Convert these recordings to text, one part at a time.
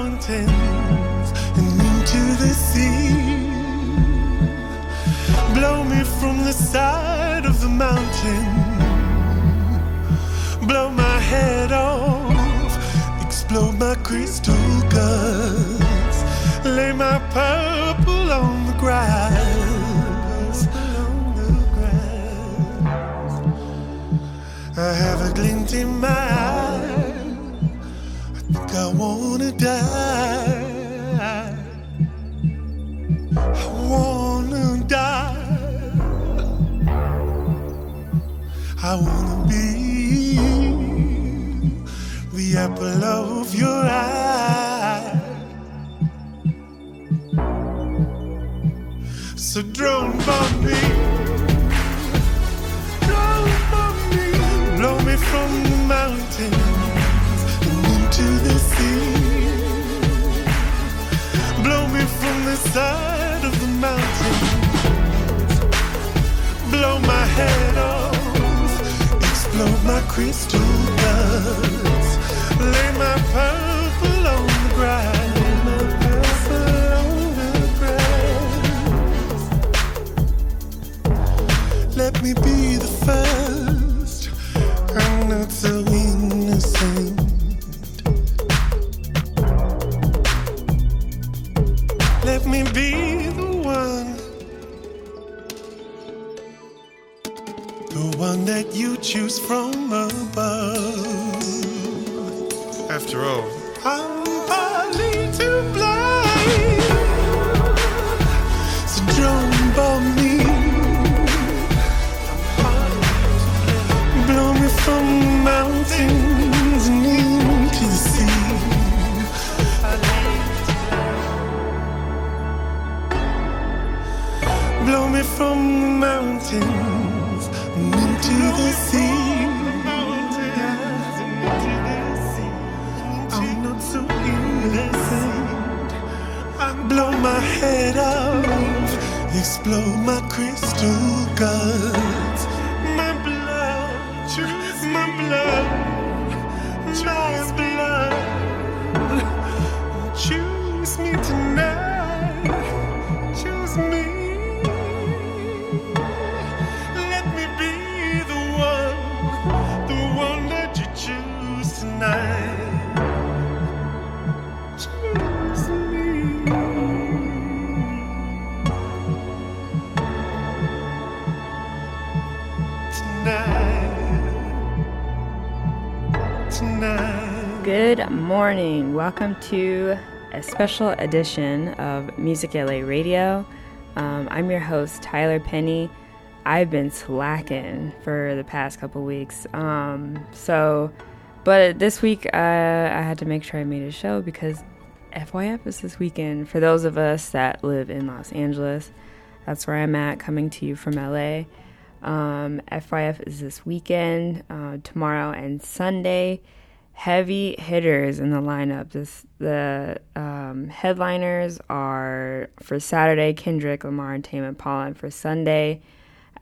mountains and into the sea. Blow me from the side of the mountain. Blow my head off, explode my crystal guts. Lay my purple on the grass. I have a glint in my die. I wanna die. I wanna be the apple of your eye. So drone crystal to a special edition of Musick LA Radio. Um, I'm your host, Tyler Penny. I've been slacking for the past couple weeks. Um, so, but this week uh, I had to make sure I made a show because FYF is this weekend. For those of us that live in Los Angeles, that's where I'm at, coming to you from LA. Um, FYF is this weekend, uh, tomorrow and Sunday. Heavy hitters in the lineup. This the um, headliners are for Saturday Kendrick Lamar and Tame Impala, and for Sunday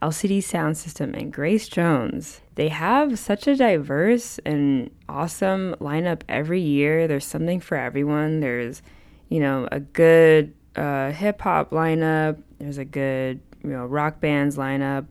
LCD Soundsystem and Grace Jones. They have such a diverse and awesome lineup every year. There's something for everyone. There's, you know, a good uh, hip hop lineup. There's a good, you know, rock bands lineup,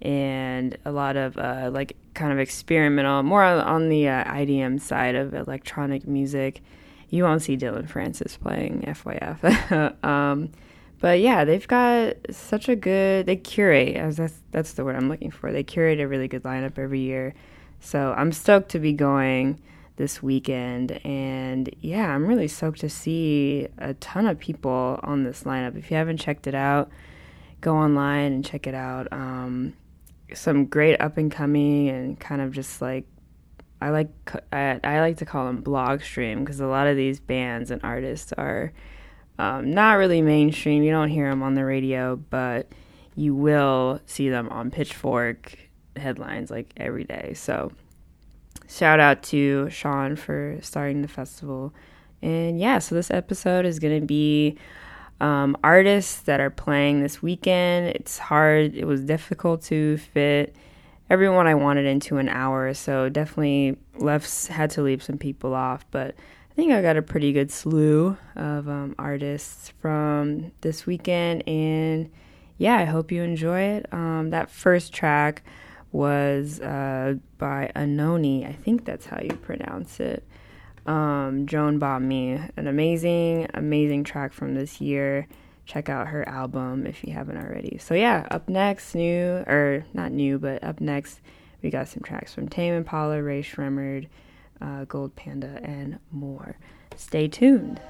and a lot of uh, like kind of experimental, more on, the uh, IDM side of electronic music. You won't see Dillon Francis playing FYF. um, but yeah, they've got such a good. They curate, as that's that's the word I'm looking for. They curate a really good lineup every year. So I'm stoked to be going this weekend, and yeah, I'm really stoked to see a ton of people on this lineup. If you haven't checked it out, go online and check it out. Um, some great up and coming and kind of just like I like I, I like to call them blog stream because a lot of these bands and artists are um, not really mainstream. You don't hear them on the radio, but you will see them on Pitchfork headlines like every day. So shout out to Sean for starting the festival. And yeah, so this episode is going to be um, artists that are playing this weekend. It's hard, it was difficult to fit everyone I wanted into an hour, so definitely left had to leave some people off, but I think I got a pretty good slew of um, artists from this weekend, and yeah, I hope you enjoy it. Um, that first track was uh, by Anohni, I think that's how you pronounce it. Um, Drone Bomb Me, an amazing, amazing track from this year check out her album if you haven't already. So yeah, up next, new or not new, but up next, we got some tracks from Tame Impala, Rae Sremmurd, uh, Gold Panda, and more. Stay tuned.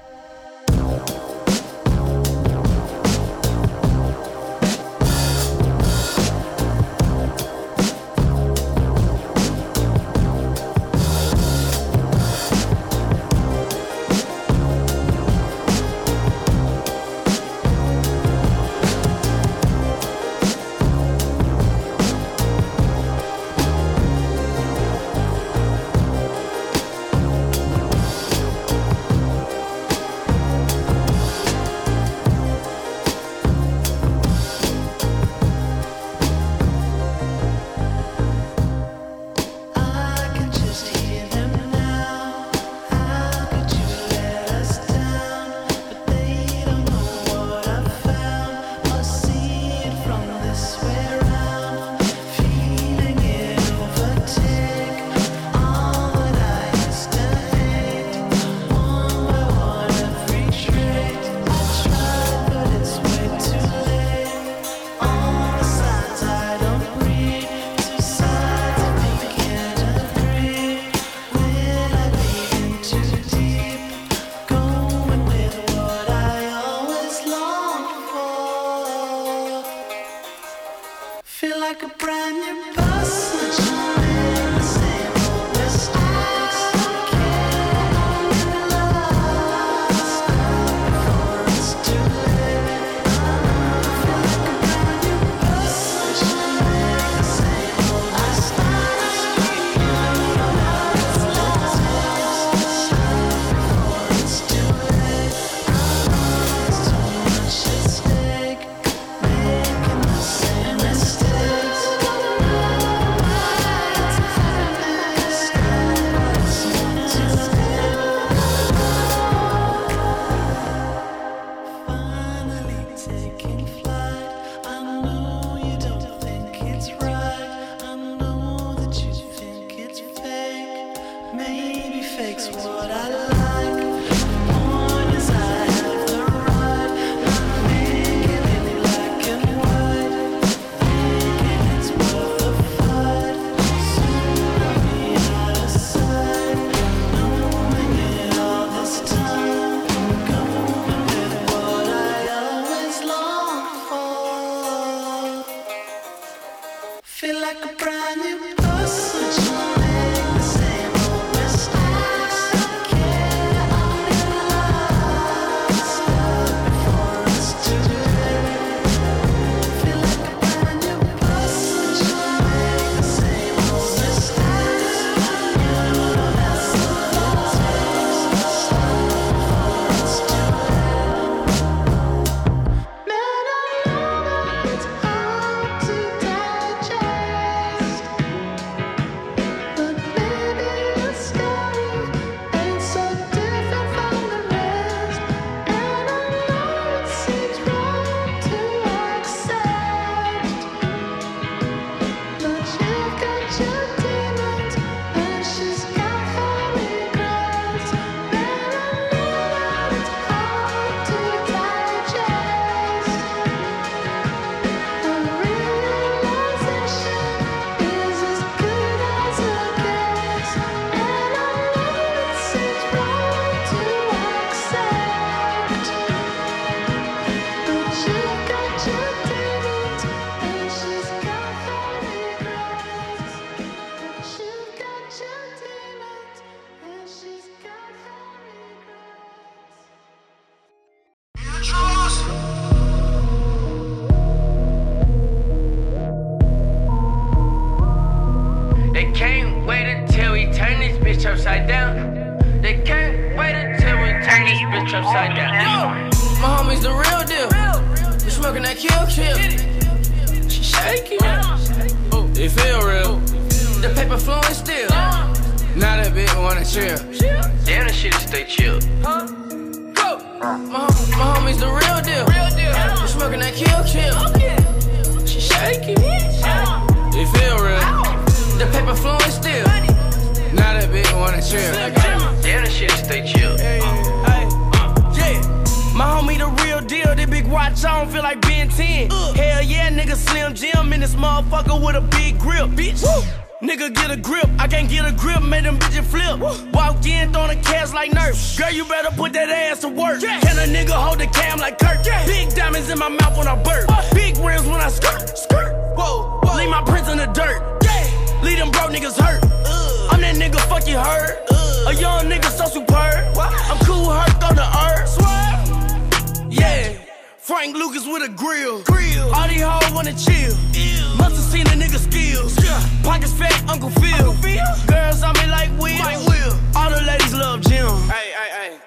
Frank Lucas with a grill. Grill. All these hoes wanna chill. Ew. Musta seen a nigga skills. Yeah. Pockets fat, Uncle Phil. Uncle Phil. Girls on me like Will. Like Will. All the ladies love Jim. Hey, hey, hey.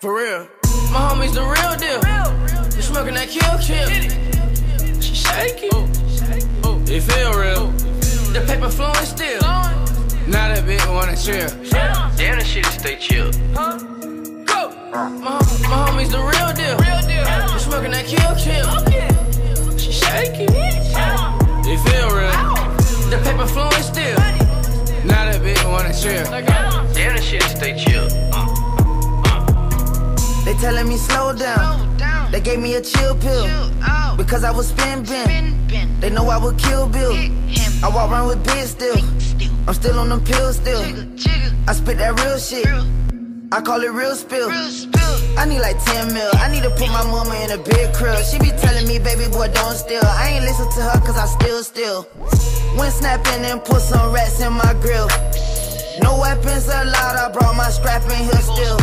For real. My homies the real deal. Real. You smoking that kill kill. She shaking. Oh. Oh. It feel real. The paper flowing still. Now that bitch wanna chill. Damn, the shit stay chill. Huh? My, my homies the real deal. Real deal. We smoking that kill kill. She shaking. It feel real. The paper flowing still. Now that bitch wanna chill. Damn, the shit stay chill. Uh, uh, uh. They telling me slow down. They gave me a chill pill because I was spin bin. They know I would kill Bill. I walk around with big still. I'm still on them pills still. I spit that real shit. I call it real spill. real spill. I need like 10 mil. I need to put my mama in a big crib. She be telling me, baby boy, don't steal. I ain't listen to her cause I still still. Went snapping and put some rats in my grill. No weapons allowed, I brought my strap in here still.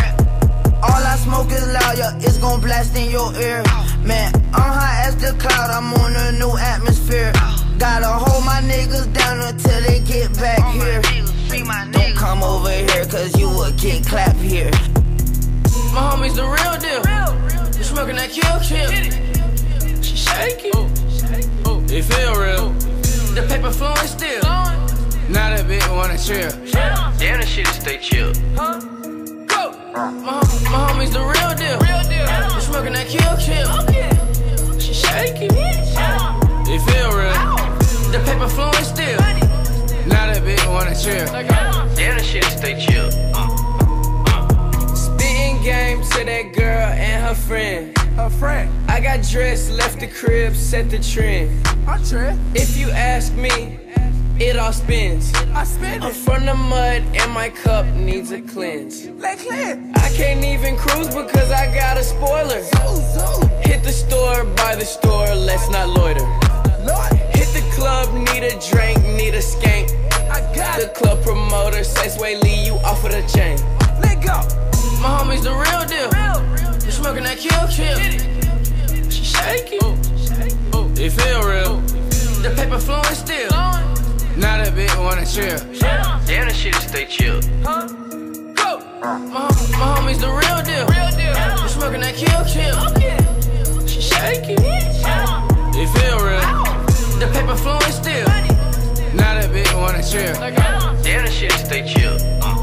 All I smoke is loud, yeah, it's gon' blast in your ear. Man, I'm high as the cloud, I'm on a new atmosphere. Gotta hold my niggas down until they get back here. Don't come over here, cause you will get clapped here. My homies the real deal. You smoking that kill kill. She shaking. Oh, oh. It feel real. The paper flowing still. Now that bitch wanna chill. Damn, the shit stay chill. Huh? Go. My, my homies the real deal. You smoking that kill kill. She shaking. It feel real. The paper chill. Damn, the shit stay chill. Uh, uh. Spitting game to that girl and her friend. Her friend. I got dressed, left the crib, set the trend. I trend. If you ask me, it all spins. I spin I'm from the mud and my cup needs a cleanse. Let clear. I can't even cruise because I got a spoiler. Zoom, zoom. Hit the store, buy the store, let's not loiter. Lord, Hit the club, need a drink, need a skank. I got The club promoter says, Swae Lee, you off of the chain. Let go. My homies the real deal. You smoking that kill kill. She shaking. Oh, it feel real. The paper flowing still. Now that bitch wanna chill. Damn, the shit stay chill. Huh? Go. My, my homies the real deal. You smoking that kill kill. She shaking. It feel real. The paper flowing still. Now that bitch wanna chill. Damn, the shit stay chill. life,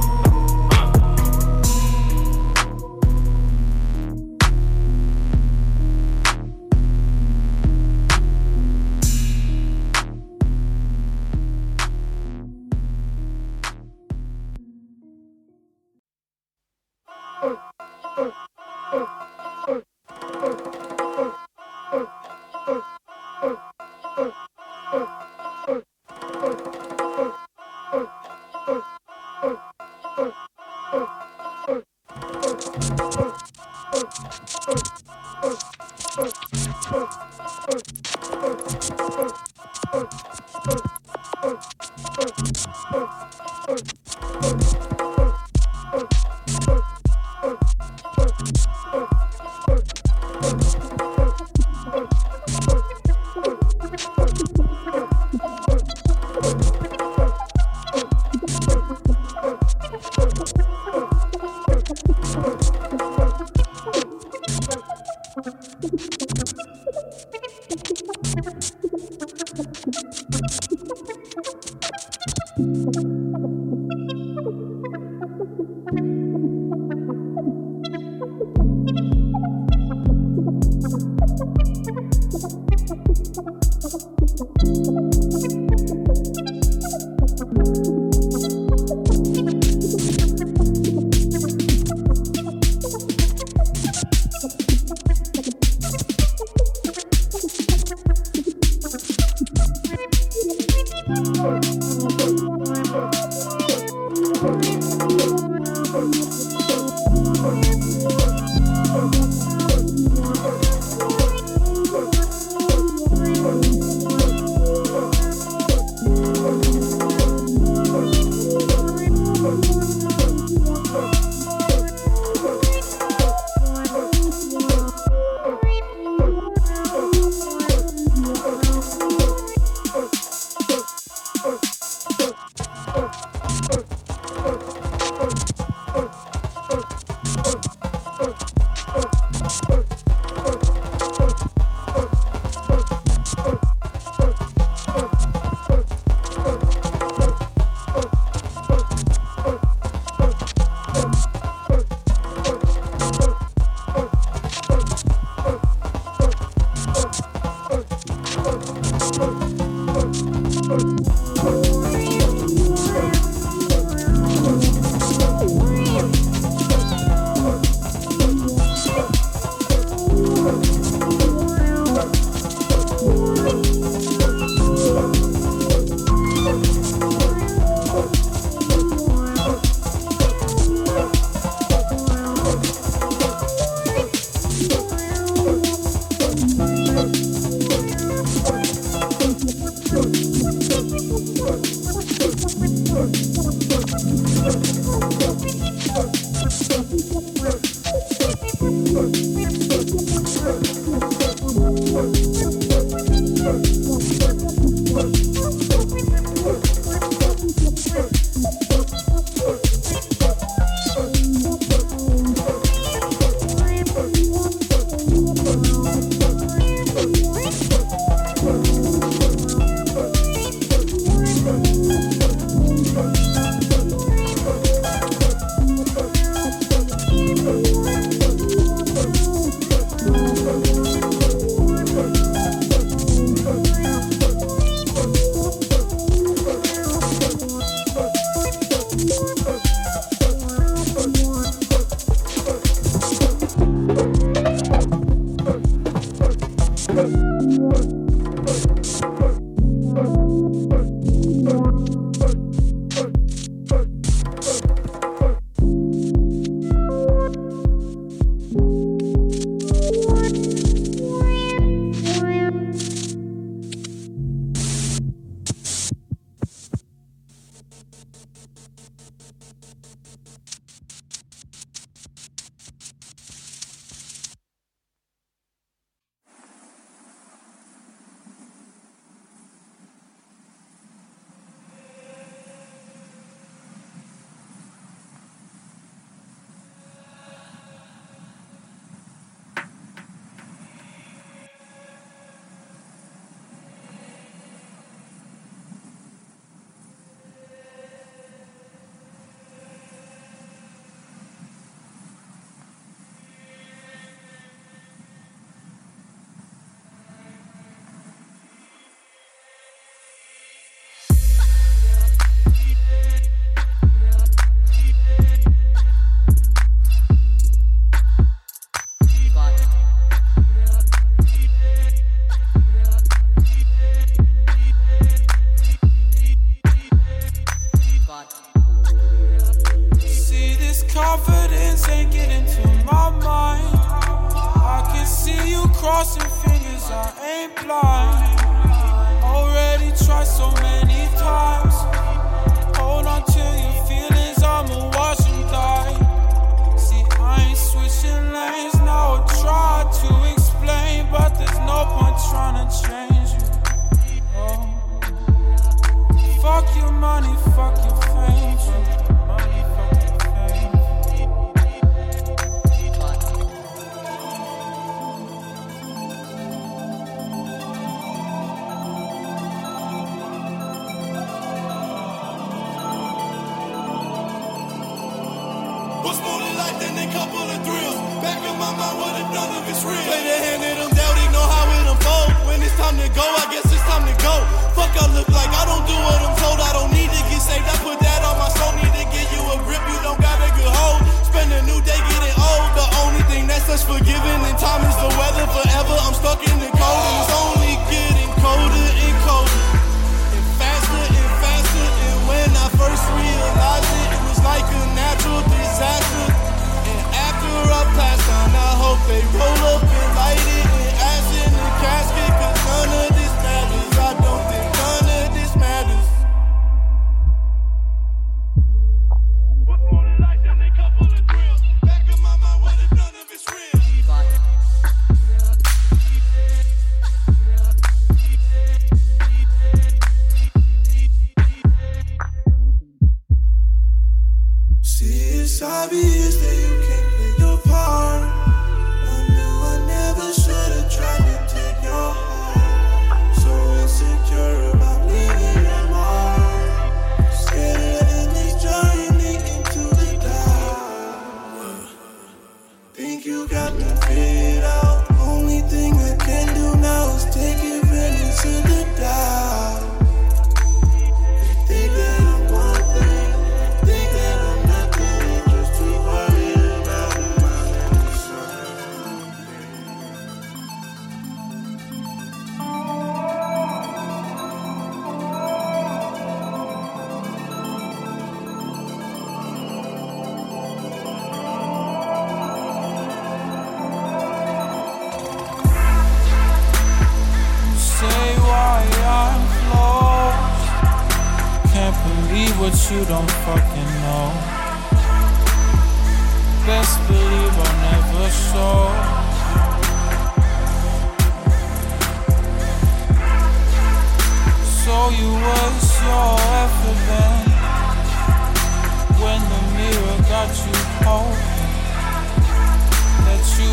Música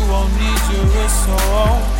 won't need your wrist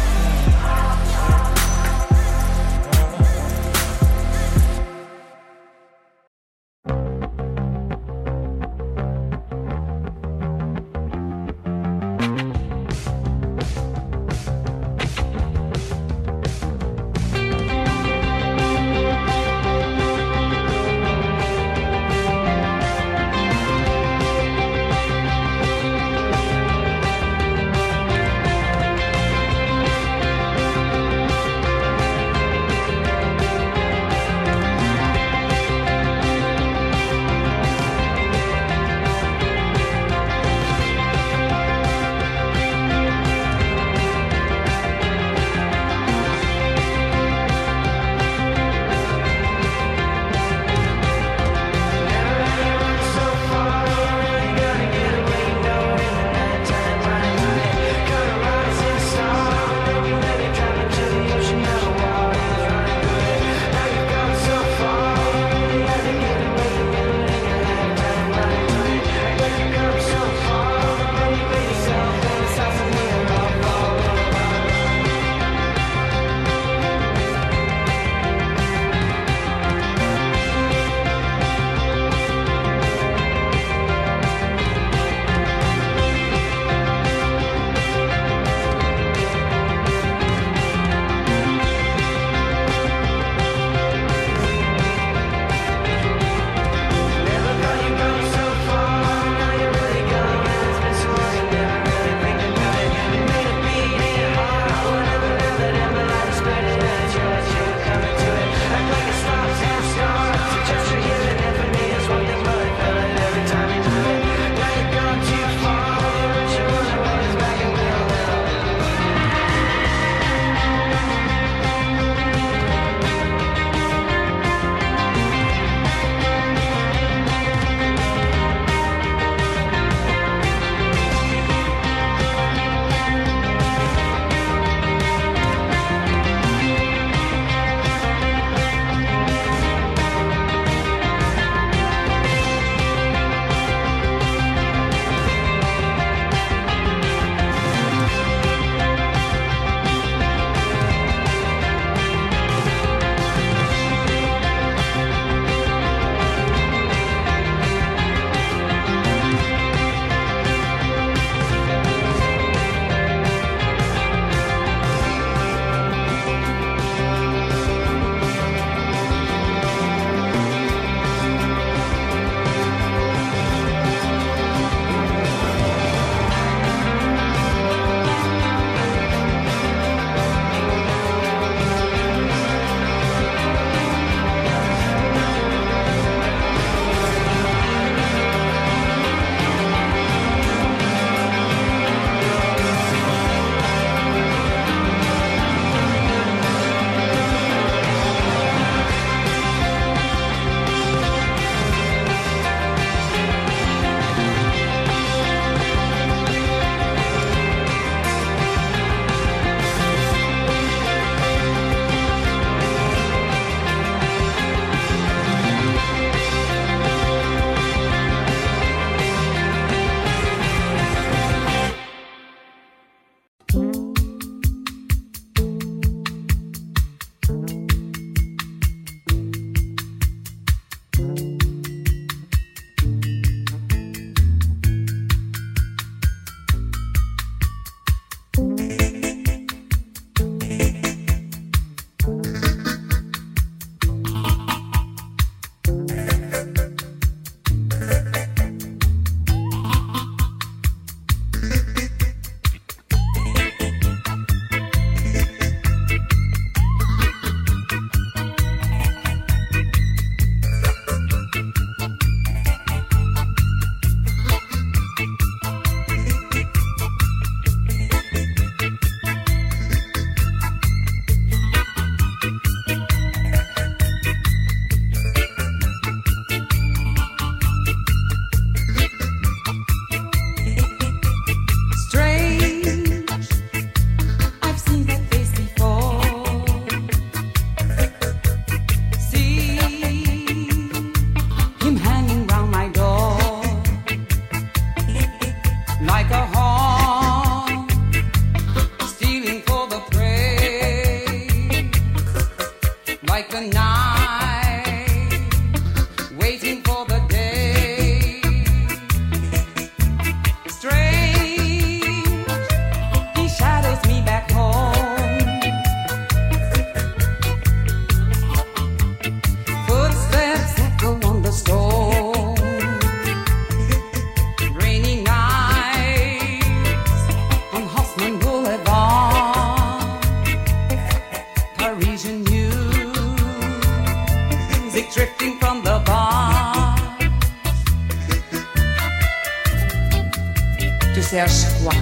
Tu cherches quoi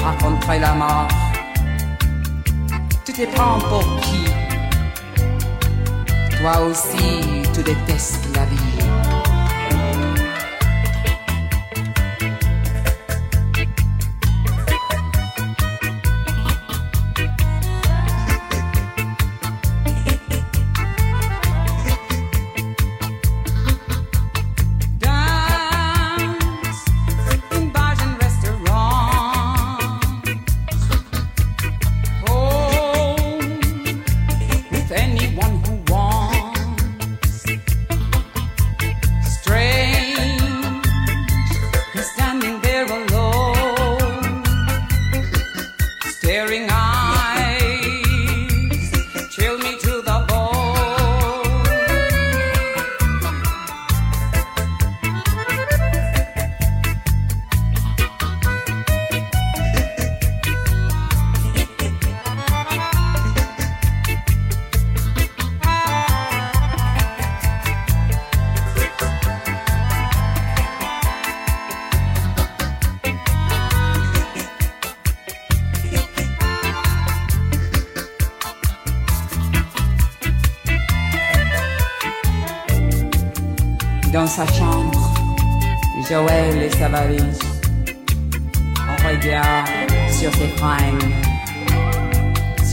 On la mort. Tu te prends pour qui? Toi aussi, tu détestes la vie.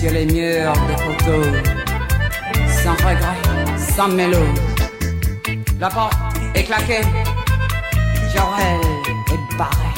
Les murs des photos, sans regret, sans mélo. La porte est claquée, Joël est barré.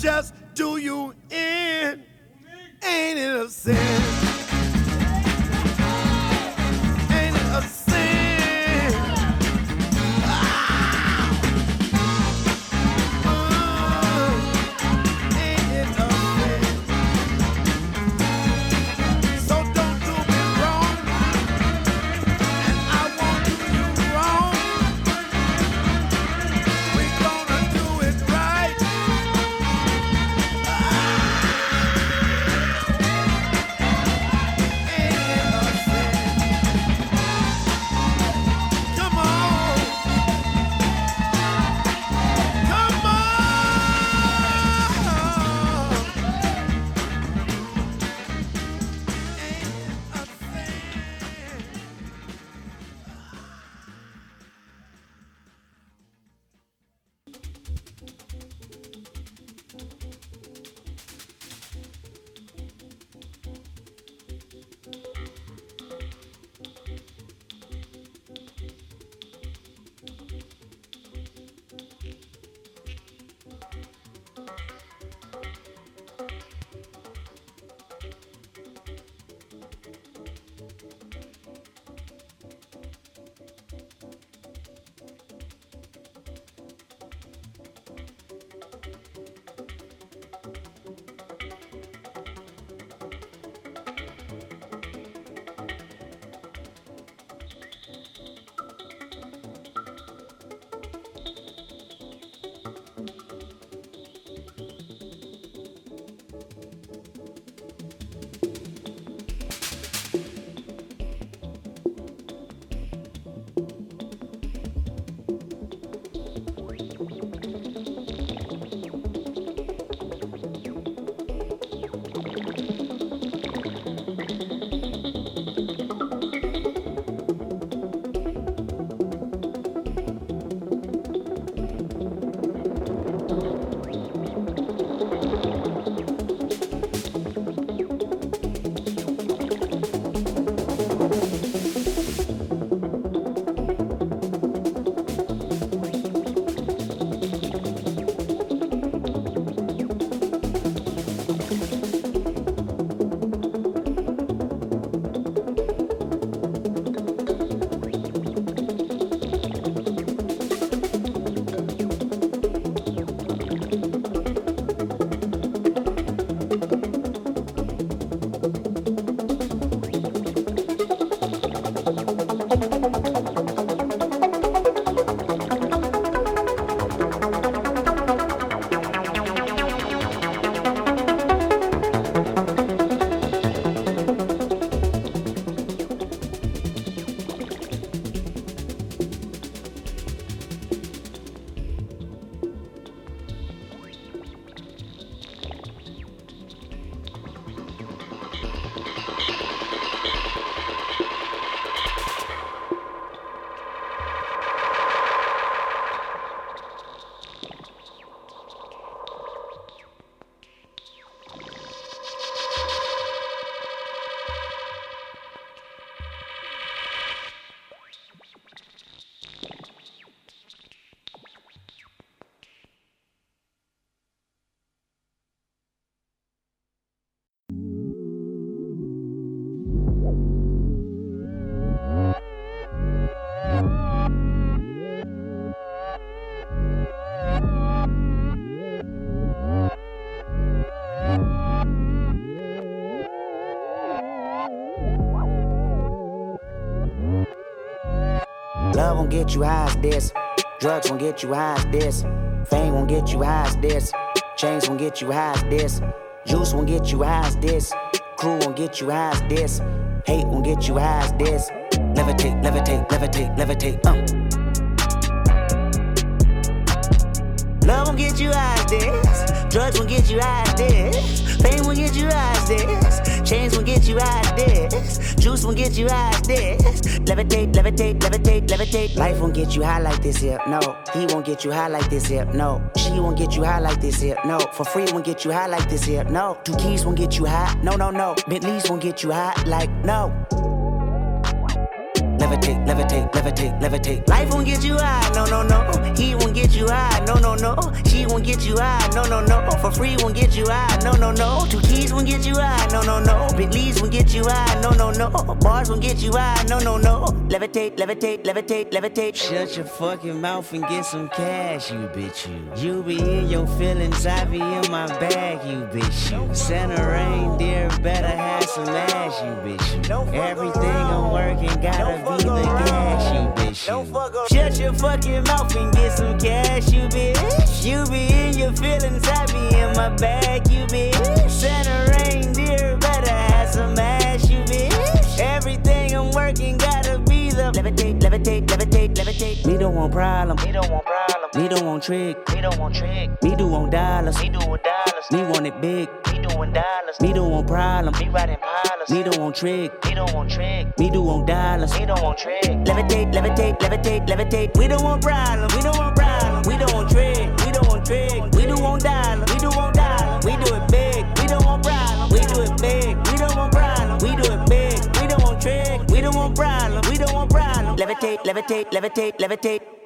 Just do you in. Ain't it a sin? Won't get you high as this. Drugs won't get you high as this. Fame won't get you high as this. Chains won't get you high as this. Juice won't get you high as this. Crew won't get you high as this. Hate won't get you high as this. Levitate, levitate, levitate, levitate. Uh. Love won't get you high as this. Drugs won't get you high as this. Fame won't get you as this. Chains won't get you as this. Juice won't get you as this. Levitate, levitate, levitate, levitate. Life won't get you high like this here. No. He won't get you high like this here. No. She won't get you high like this here. No. For free won't get you high like this here. No. Two keys won't get you high. No, no, no. Bentleys won't get you high like no levitate, levitate, levitate, levitate. Life won't get you high, no, no, no. He won't get you high, no, no, no. She won't get you high, no, no, no. For free won't get you high, no, no, no. Two keys won't get you high, no, no, no. Bentleys won't get you high, no, no, no. Bars won't get you high, no, no, no. Levitate, levitate, levitate, levitate. Shut your fucking mouth and get some cash, you bitch, you. You be in your feelings, I be in my bag, you bitch, you. Santa reindeer better have some ass, you bitch, you. Everything I'm working gotta be gas, you bitch. Shut your fucking mouth and get some cash, you bitch. You be in your feelings, I be in my bag, you bitch. Santa reindeer better have some ass, you bitch. Everything I'm working gotta be the levitate, levitate, levitate, levitate. Me don't want problem. Me don't want problem. Me don't want trick. Me don't want trick. Me do want dollars. Me do want dollars. Me want it big. Me doing dollars. Me don't want problem. Me riding pilots. Me don't want trick. Me don't want trick. Me do want dollars. Me don't want trick. Levitate, levitate, levitate, levitate. We don't want problem. We don't want problem. We don't want trick. We don't want trick. We do want dollars. We do want dollars. We do it big. We don't want problem. We do it big. We don't want problem. We do it big. We don't want trick. We don't want problem. We don't want problem. Levitate, levitate, levitate, levitate.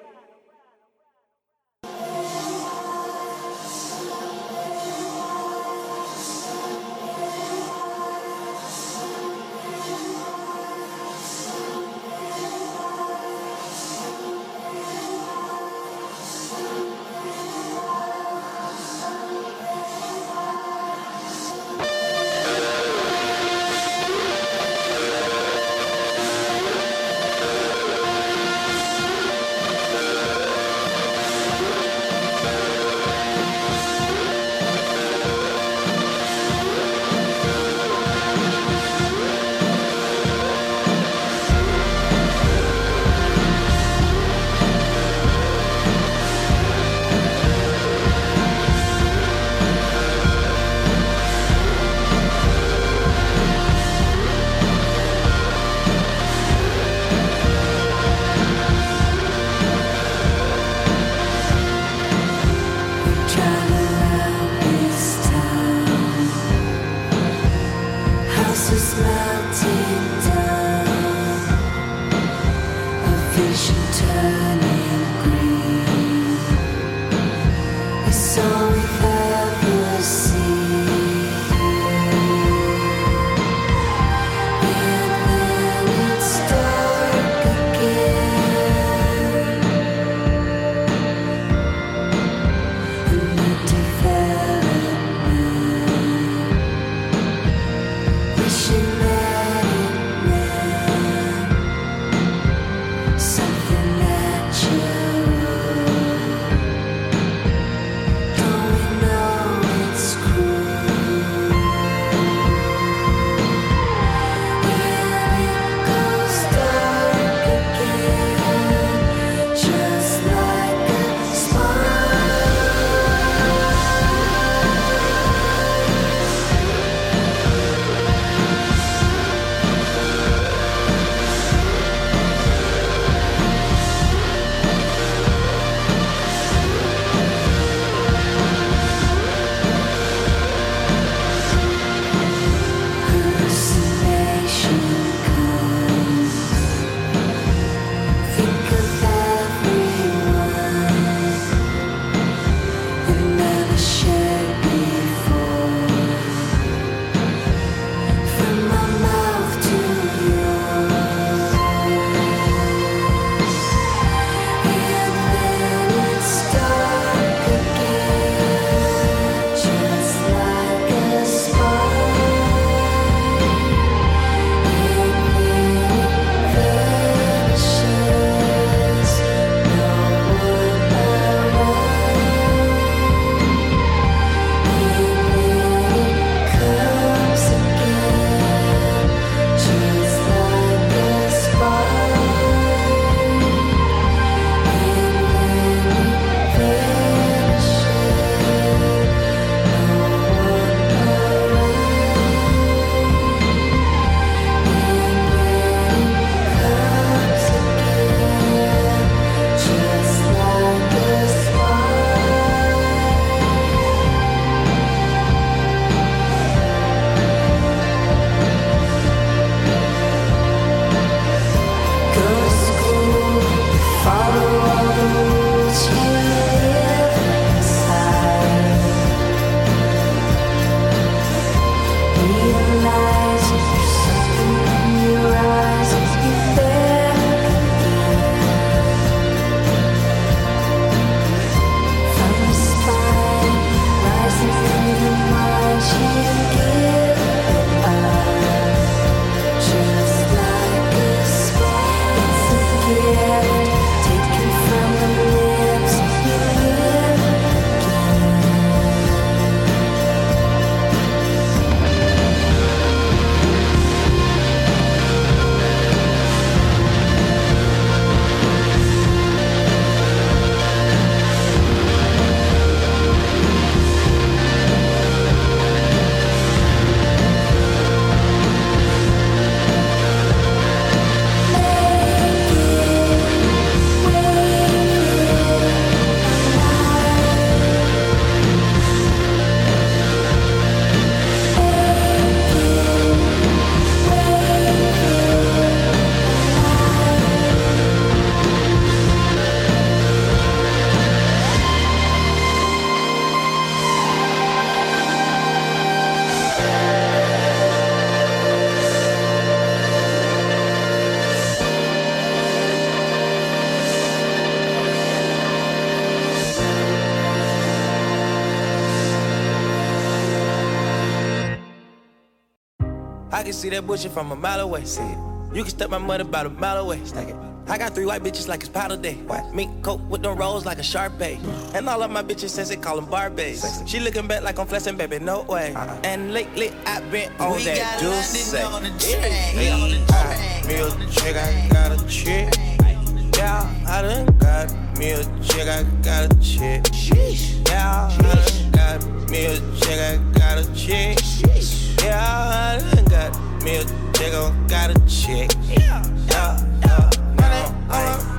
Can see that bullshit from a mile away. See it. You can step my money about a mile away. Stack it. I got three white bitches like it's powder day. What? Mink coat with them rolls like a Sharpay. And all of my bitches says they call them Barbies. She looking back like I'm flexing, baby, no way. Uh-uh. And lately I've been on we that juice. On the track. Yeah. The track. Me a chick, I got a chick. Yeah, I done got me a chick, I got a chick. Sheesh. Yeah, I done got me a chick, I got a chick. Yeah, I done got me a I got a chick. Yeah, yeah, yeah. Money, I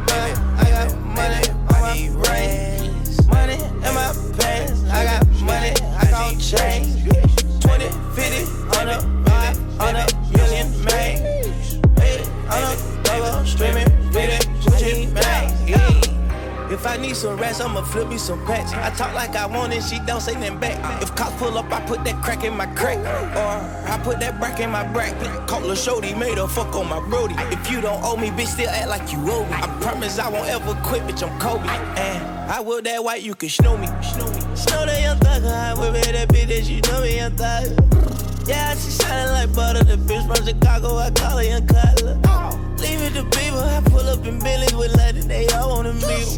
I need some rats, I'ma flip me some packs. I talk like I want it, she don't say nothing back. If cops pull up, I put that crack in my crack. Or I put that brack in my brack. Call a shorty, made a fuck on my brody. If you don't owe me, bitch, still act like you owe me. I promise I won't ever quit, bitch, I'm Kobe. And I will that white, you can snow me. Snow me. Snow that young thug, I will be that bitch that you know me, young thug. Yeah, she shining like butter. The bitch from Chicago, I call her young Cutler. Leave it to people. I pull up in Billy's with London. They all wanna meet.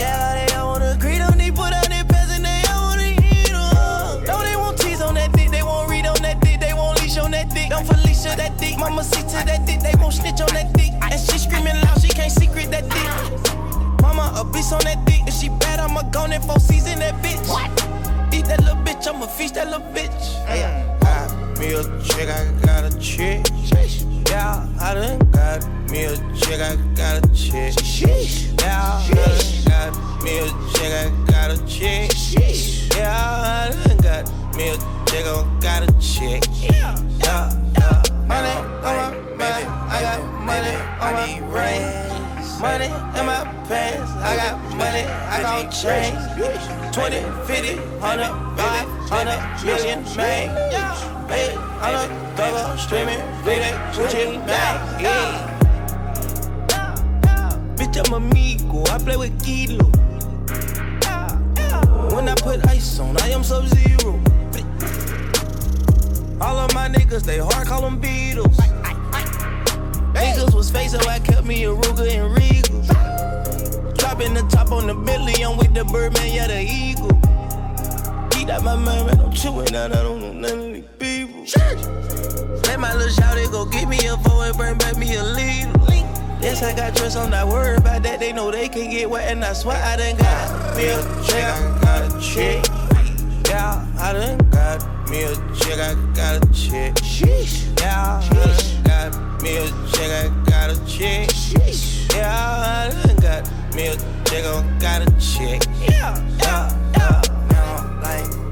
Yeah, they all wanna agree. Don't need put out their pants and they all wanna eat them. Don't they want tease on that dick? They won't read on that dick. They won't leash on that dick. Don't Felicia that dick. Mama see to that dick. They won't snitch on that dick. And she screaming loud. She can't secret that dick. Mama a beast on that dick. If she bad, I'ma go in four season that bitch. What? Eat that little bitch. I'ma feast that little bitch. Hey, got me a chick. I got a chick. Yeah, I done got me a chick, I got a chick. Yeah, I done got me a chick, I got a chick. Yeah, I done got me a chick, I got a chick. Yeah, yeah. Money on my money, I got money on my brain. Money in my pants, I got money, I got change. 20, 50, 100, 500 million, man. I'm a double streaming, reading, Gucci, bag, yeah. Bitch, I'm amigo, I play with Kilo. When I put ice on, I am sub zero. All of my niggas, they hard, call them Beatles. Niggas was fake, so I kept me a Ruger and Regal. Dropping the top on the Bentley, I'm with the Birdman, yeah, the Eagle. Eat out my mind, man, I'm chewing out, I don't know none of these people. Let my little shouty go get me a four and bring back me a lead. Yes, I got trust, I'm not worried about that. They know they can get wet, and I swear I done got me a check, I got a check. Yeah, I done got me a check, I got a check. Yeah, I done got me a check, I got a check. Yeah, I done got me a check, I got a check. Yeah, yeah, yeah. Now, like,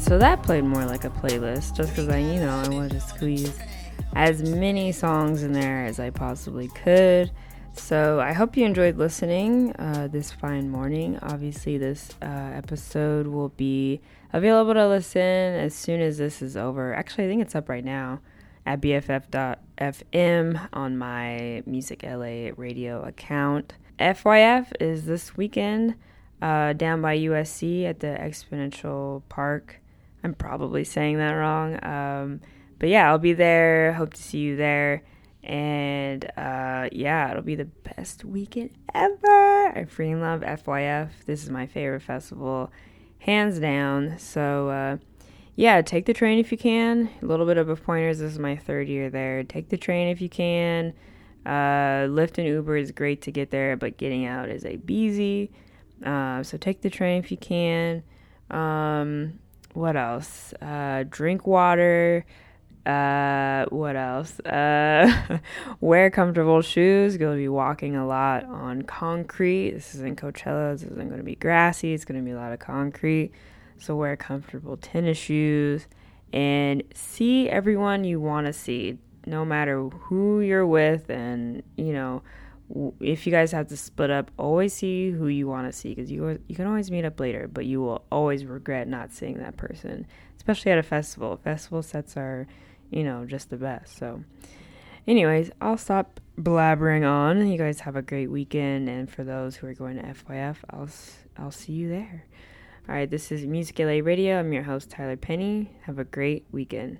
So that played more like a playlist just because I, you know, I wanted to squeeze as many songs in there as I possibly could. So I hope you enjoyed listening uh, this fine morning. Obviously, this uh, episode will be available to listen as soon as this is over. Actually, I think it's up right now at BFF.FM on my Musick LA radio account. FYF is this weekend uh, down by USC at the Exponential Park. I'm probably saying that wrong. Um, but yeah, I'll be there. Hope to see you there. And uh, yeah, it'll be the best weekend ever. I freaking love FYF. This is my favorite festival, hands down. So uh, yeah, take the train if you can. A little bit of a pointers. This is my third year there. Take the train if you can. Uh, Lyft and Uber is great to get there, but getting out is a beezy. Uh, so take the train if you can. Um, what else? Uh, drink water. Uh, what else? Uh, wear comfortable shoes. To be walking a lot on concrete. This isn't Coachella. This isn't going to be grassy. It's going to be a lot of concrete. So wear comfortable tennis shoes and see everyone you want to see, no matter who you're with and, you know, if you guys have to split up, always see who you want to see because you you can always meet up later, but you will always regret not seeing that person, especially at a festival. Festival sets are, you know, just the best. So, anyways, I'll stop blabbering on. You guys have a great weekend, and for those who are going to FYF, I'll I'll see you there. All right, this is Musick LA Radio. I'm your host Tyler Penny. Have a great weekend.